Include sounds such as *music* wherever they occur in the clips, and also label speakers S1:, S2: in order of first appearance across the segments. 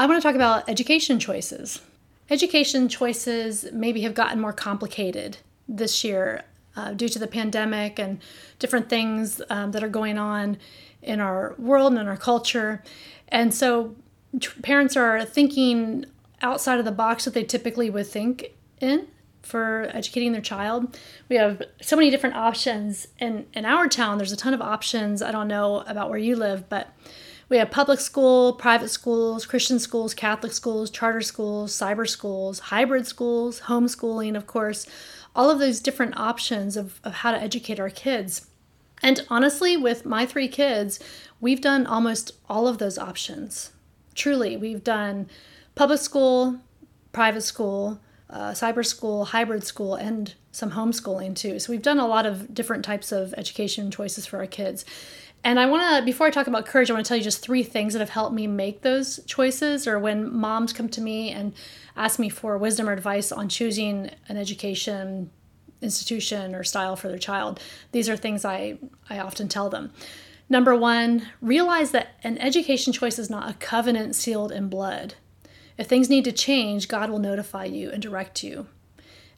S1: I want to talk about education choices. Education choices maybe have gotten more complicated this year uh, due to the pandemic and different things um, that are going on in our world and in our culture. And so parents are thinking outside of the box that they typically would think in for educating their child. We have so many different options in in our town. There's a ton of options. I don't know about where you live, but we have public school, private schools, Christian schools, Catholic schools, charter schools, cyber schools, hybrid schools, homeschooling, of course, all of those different options of, of how to educate our kids. And honestly, with my three kids, we've done almost all of those options. Truly, we've done public school, private school, uh, cyber school, hybrid school, and some homeschooling too. So we've done a lot of different types of education choices for our kids. And I want to, before I talk about courage, I want to tell you just three things that have helped me make those choices, or when moms come to me and ask me for wisdom or advice on choosing an education institution or style for their child. These are things I, I often tell them. Number one, realize that an education choice is not a covenant sealed in blood. If things need to change, God will notify you and direct you.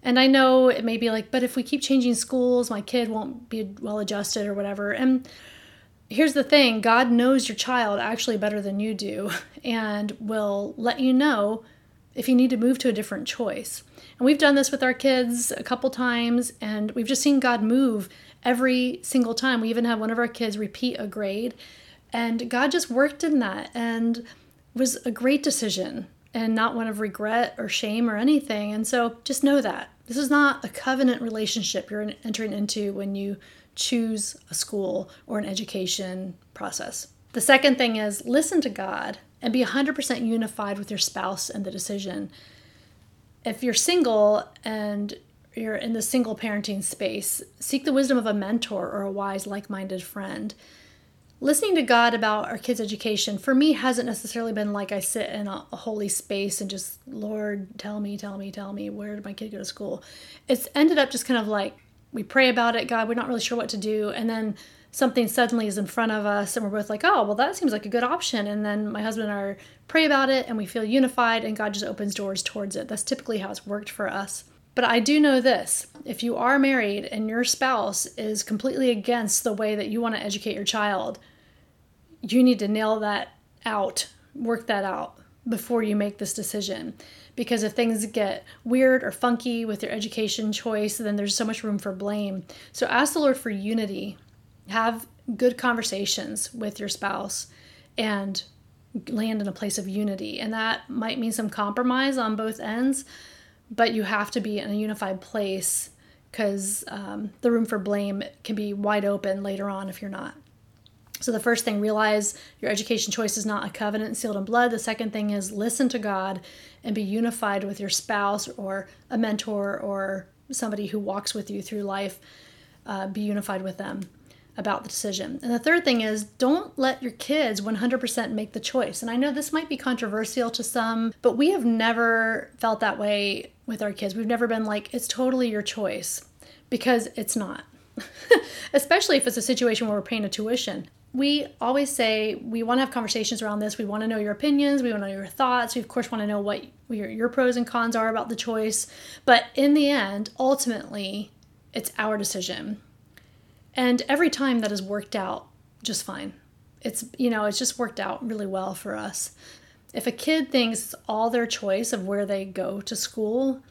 S1: And I know it may be like, but if we keep changing schools, my kid won't be well adjusted or whatever. And here's the thing God knows your child actually better than you do *laughs* and will let you know if you need to move to a different choice. And we've done this with our kids a couple times, and we've just seen God move every single time. We even had one of our kids repeat a grade, and God just worked in that and was a great decision and not one of regret or shame or anything. And so just know that this is not a covenant relationship you're entering into when you choose a school or an education process. The second thing is listen to God and be 100% unified with your spouse and the decision. If you're single and you're in the single parenting space, seek the wisdom of a mentor or a wise, like minded friend. Listening to God about our kids' education for me hasn't necessarily been like I sit in a, a holy space and just, Lord, tell me, tell me, tell me, where did my kid go to school? It's ended up just kind of like, we pray about it, God, we're not really sure what to do. And then something suddenly is in front of us, and we're both like, oh, well, that seems like a good option. And then my husband and I pray about it, and we feel unified, and God just opens doors towards it. That's typically how it's worked for us. But I do know this if you are married and your spouse is completely against the way that you want to educate your child, you need to nail that out, work that out before you make this decision because if things get weird or funky with your education choice, then there's so much room for blame. So ask the Lord for unity. Have good conversations with your spouse and land in a place of unity. And that might mean some compromise on both ends, but you have to be in a unified place because um, the room for blame can be wide open later on if you're not. So, the first thing, realize your education choice is not a covenant sealed in blood. The second thing is listen to God and be unified with your spouse or a mentor or somebody who walks with you through life. Uh, be unified with them about the decision. And the third thing is don't let your kids 100% make the choice. And I know this might be controversial to some, but we have never felt that way with our kids. We've never been like, it's totally your choice because it's not. *laughs* Especially if it's a situation where we're paying a tuition we always say we want to have conversations around this. We want to know your opinions. We want to know your thoughts. We, of course, want to know what your, your pros and cons are about the choice. But in the end, ultimately, it's our decision. And every time that has worked out just fine. It's, you know, it's just worked out really well for us. If a kid thinks it's all their choice of where they go to school,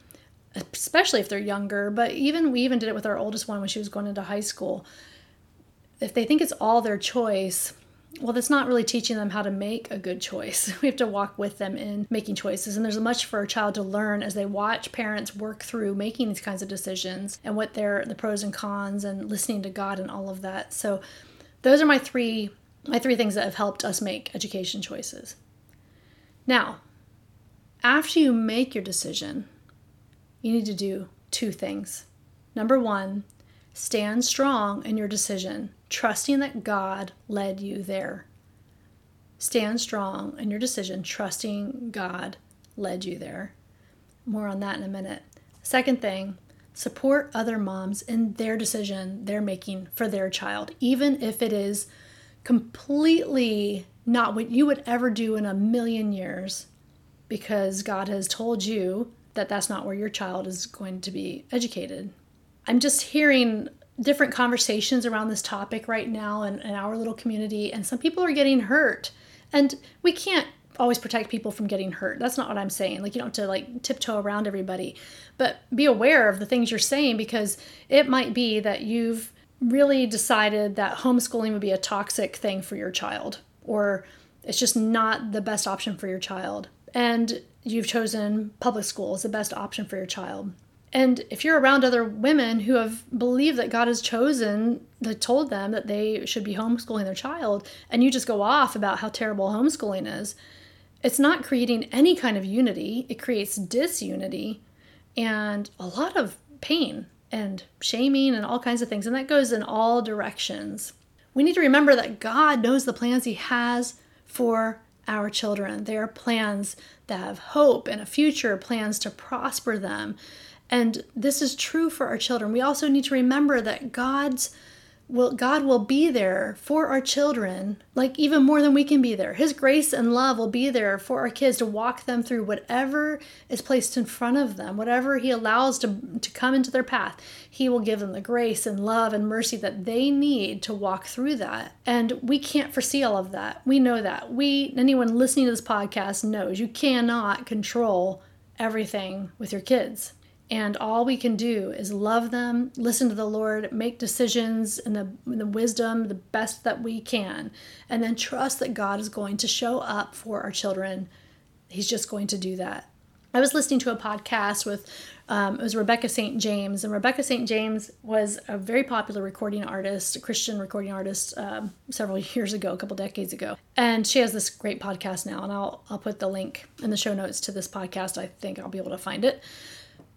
S1: especially if they're younger, but even we even did it with our oldest one when she was going into high school if they think it's all their choice, well, that's not really teaching them how to make a good choice. *laughs* We have to walk with them in making choices. And there's much for a child to learn as they watch parents work through making these kinds of decisions and what they're the pros and cons and listening to God and all of that. So those are my three my three things that have helped us make education choices. Now, after you make your decision, you need to do two things. Number one, stand strong in your decision trusting that God led you there. Stand strong in your decision, trusting God led you there. More on that in a minute. Second thing, support other moms in their decision they're making for their child, even if it is completely not what you would ever do in a million years. because God has told you that that's not where your child is going to be educated. I'm just hearing different conversations around this topic right now in, in our little community, and some people are getting hurt. And we can't always protect people from getting hurt. That's not what I'm saying. Like you don't have to like tiptoe around everybody, but be aware of the things you're saying because it might be that you've really decided that homeschooling would be a toxic thing for your child or it's just not the best option for your child. And you've chosen public school as the best option for your child. And if you're around other women who have believed that God has chosen, that told them that they should be homeschooling their child, and you just go off about how terrible homeschooling is, it's not creating any kind of unity. It creates disunity and a lot of pain and shaming and all kinds of things. And that goes in all directions. We need to remember that God knows the plans He has for our children. They are plans that have hope and a future, plans to prosper them. And this is true for our children. We also need to remember that God's will God will be there for our children, like even more than we can be there. His grace and love will be there for our kids to walk them through whatever is placed in front of them, whatever He allows to, to come into their path. He will give them the grace and love and mercy that they need to walk through that. And we can't foresee all of that. We know that. We, anyone listening to this podcast knows you cannot control everything with your kids. And all we can do is love them, listen to the Lord, make decisions in the, in the wisdom, the best that we can, and then trust that God is going to show up for our children. He's just going to do that. I was listening to a podcast with um, it was Rebecca St. James, and Rebecca St. James was a very popular recording artist, a Christian recording artist, um, several *laughs* years ago, a couple decades ago. And she has this great podcast now, and I'll I'll put the link in the show notes to this podcast. I think I'll be able to find it.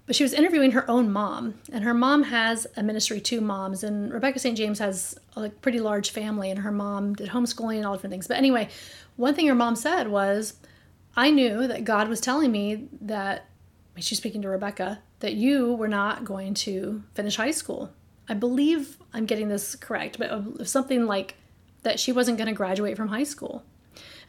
S1: But she was interviewing her own mom, and her mom has a ministry to moms, and Rebecca St. James has a pretty large family, and her mom did homeschooling and all different things. But anyway, one thing her mom said was, I knew that God was telling me that, she's speaking to Rebecca, that you were not going to finish high school. I believe I'm getting this correct, but something like that she wasn't going to graduate from high school.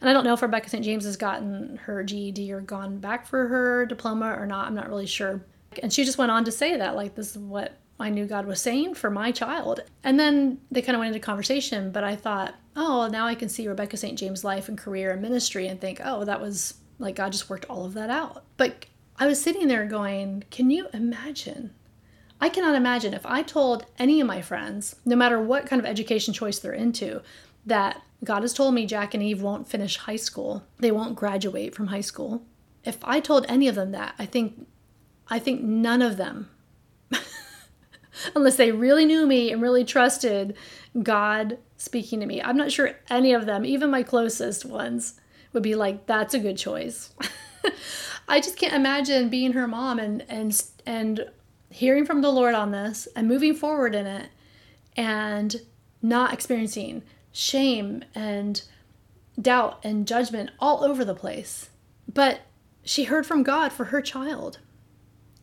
S1: And I don't know if Rebecca St. James has gotten her GED or gone back for her diploma or not. I'm not really sure. And she just went on to say that, like, this is what I knew God was saying for my child. And then they kind of went into conversation, but I thought, oh, now I can see Rebecca St. James' life and career and ministry and think, oh, that was like God just worked all of that out. But I was sitting there going, can you imagine? I cannot imagine if I told any of my friends, no matter what kind of education choice they're into, that God has told me Jack and Eve won't finish high school, they won't graduate from high school. If I told any of them that, I think I think none of them, *laughs* unless they really knew me and really trusted God speaking to me, I'm not sure any of them, even my closest ones, would be like, that's a good choice. *laughs* I just can't imagine being her mom and and and hearing from the Lord on this and moving forward in it and not experiencing shame and doubt and judgment all over the place. But she heard from God for her child.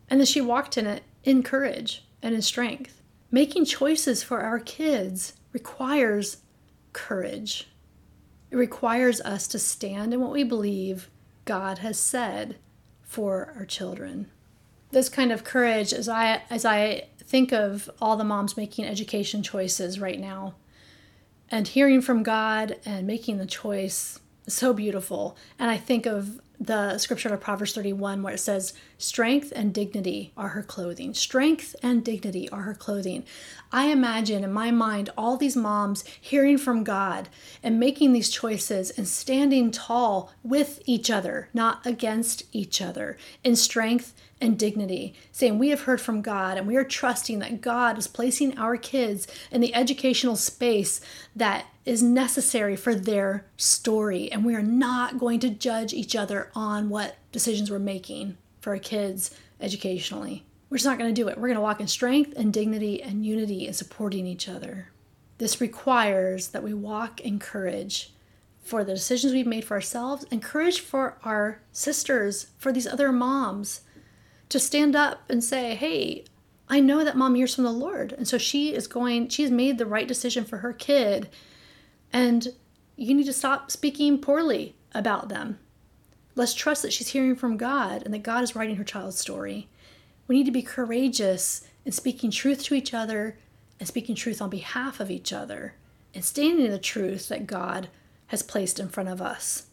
S1: And that she walked in it in courage and in strength. Making choices for our kids requires courage. It requires us to stand in what we believe God has said for our children. This kind of courage as I as I think of all the moms making education choices right now and hearing from God and making the choice so beautiful. And I think of the scripture of Proverbs 31 where it says, Strength and dignity are her clothing. Strength and dignity are her clothing. I imagine in my mind all these moms hearing from God and making these choices and standing tall with each other, not against each other, in strength and dignity, saying, We have heard from God and we are trusting that God is placing our kids in the educational space that is necessary for their story. And we are not going to judge each other on what decisions we're making for our kids educationally. We're just not going to do it. We're going to walk in strength and dignity and unity and supporting each other. This requires that we walk in courage for the decisions we've made for ourselves and courage for our sisters, for these other moms to stand up and say, hey, I know that mom hears from the Lord. And so she is going, she's made the right decision for her kid. And you need to stop speaking poorly about them. Let's trust that she's hearing from God and that God is writing her child's story. We need to be courageous in speaking truth to each other and speaking truth on behalf of each other and standing in the truth that God has placed in front of us.